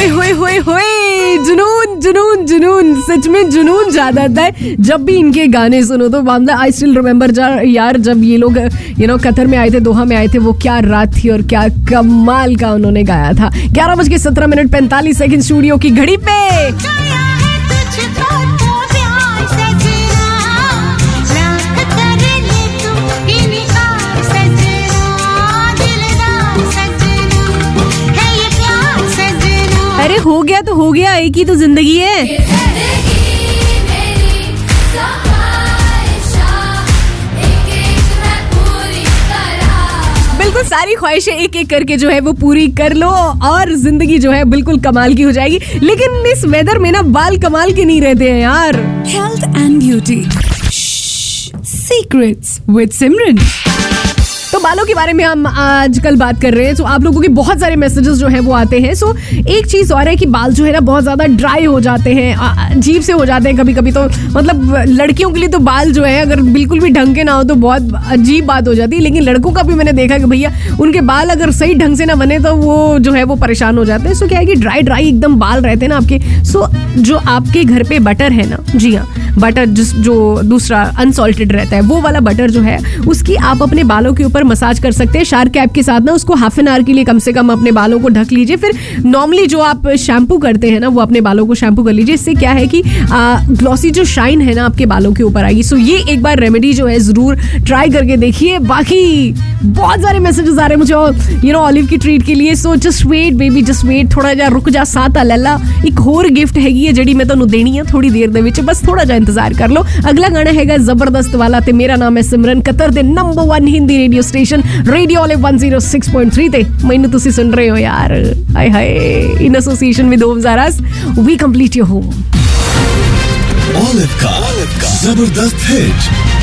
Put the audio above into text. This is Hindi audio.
होए होए होए होए जुनून जुनून जुनून। सच में जुनून ज़्यादा आता है जब भी इनके गाने सुनो तो मामला आई स्टिल रिमेम्बर यार, जब ये लोग यू नो कतर में आए थे, दोहा में आए थे, वो क्या रात थी और क्या कमाल का उन्होंने गाया था। ग्यारह बज के सत्रह मिनट पैंतालीस सेकेंड स्टूडियो की घड़ी पे। अरे हो गया तो हो गया, एक ही तो ज़िंदगी है बिल्कुल सारी ख्वाहिशें एक एक करके जो है वो पूरी कर लो और ज़िंदगी जो है बिल्कुल कमाल की हो जाएगी लेकिन इस वेदर में ना बाल कमाल के नहीं रहते हैं यार health and beauty. Secrets with Simran. तो बालों के बारे में हम आजकल बात कर रहे हैं। तो आप लोगों के बहुत सारे मैसेजेस जो हैं वो आते हैं। सो एक चीज़ और है कि बाल जो है ना बहुत ज़्यादा ड्राई हो जाते हैं अजीब से हो जाते हैं कभी कभी तो मतलब लड़कियों के लिए तो बाल जो है, अगर बिल्कुल भी ढंग के ना हो तो बहुत अजीब बात हो जाती है। लेकिन लड़कों का भी मैंने देखा कि भैया, उनके बाल अगर सही ढंग से ना बने तो वो जो है वो परेशान हो जाते हैं। सो क्या है कि ड्राई ड्राई एकदम बाल रहते हैं ना आपके। सो जो आपके घर पे बटर है ना, जी हाँ बटर जिस, जो दूसरा अनसॉल्टेड रहता है, वो वाला बटर जो है, उसकी आप अपने बालों के ऊपर मसाज कर सकते हैं शार्क कैप के साथ ना उसको हाफ एन आवर के लिए कम से कम अपने बालों को ढक लीजिए फिर नॉर्मली जो आप शैम्पू करते हैं ना वो अपने बालों को शैम्पू कर लीजिए इससे क्या है कि ग्लॉसी जो शाइन है ना आपके बालों के ऊपर आएगी सो ये एक बार रेमेडी जो है जरूर ट्राई करके देखिए बाकी बहुत सारे मैसेजेस आ रहे हैं मुझे यू नो ऑलिव की ट्रीट के लिए so just wait baby just wait थोड़ा ਜਿਹਾ ਰੁਕ ਜਾ ਸਾਥ ਆ ਲੱਲਾ ਇੱਕ ਹੋਰ ਗਿਫਟ ਹੈਗੀ ਹੈ ਜਿਹੜੀ ਮੈਂ ਤੁਹਾਨੂੰ ਦੇਣੀ ਹੈ ਥੋੜੀ ਦੇਰ ਦੇ ਵਿੱਚ ਬਸ ਥੋੜਾ ਜਿਹਾ ਇੰਤਜ਼ਾਰ ਕਰ ਲਓ ਅਗਲਾ ਗਾਣਾ ਹੈਗਾ ਜ਼ਬਰਦਸਤ ਵਾਲਾ ਤੇ ਮੇਰਾ ਨਾਮ ਹੈ ਸਿਮਰਨ ਕਤਰ ਦੇ number 1 Hindi radio station radio ਵਾਲੇ 106.3 ਤੇ ਮੈਨੂੰ ਤੁਸੀਂ ਸੁਣ ਰਹੇ ਹੋ ਯਾਰ ਹਾਏ ਹਾਏ in association with home Zara's we complete your home Olive का जबरदस्त हिट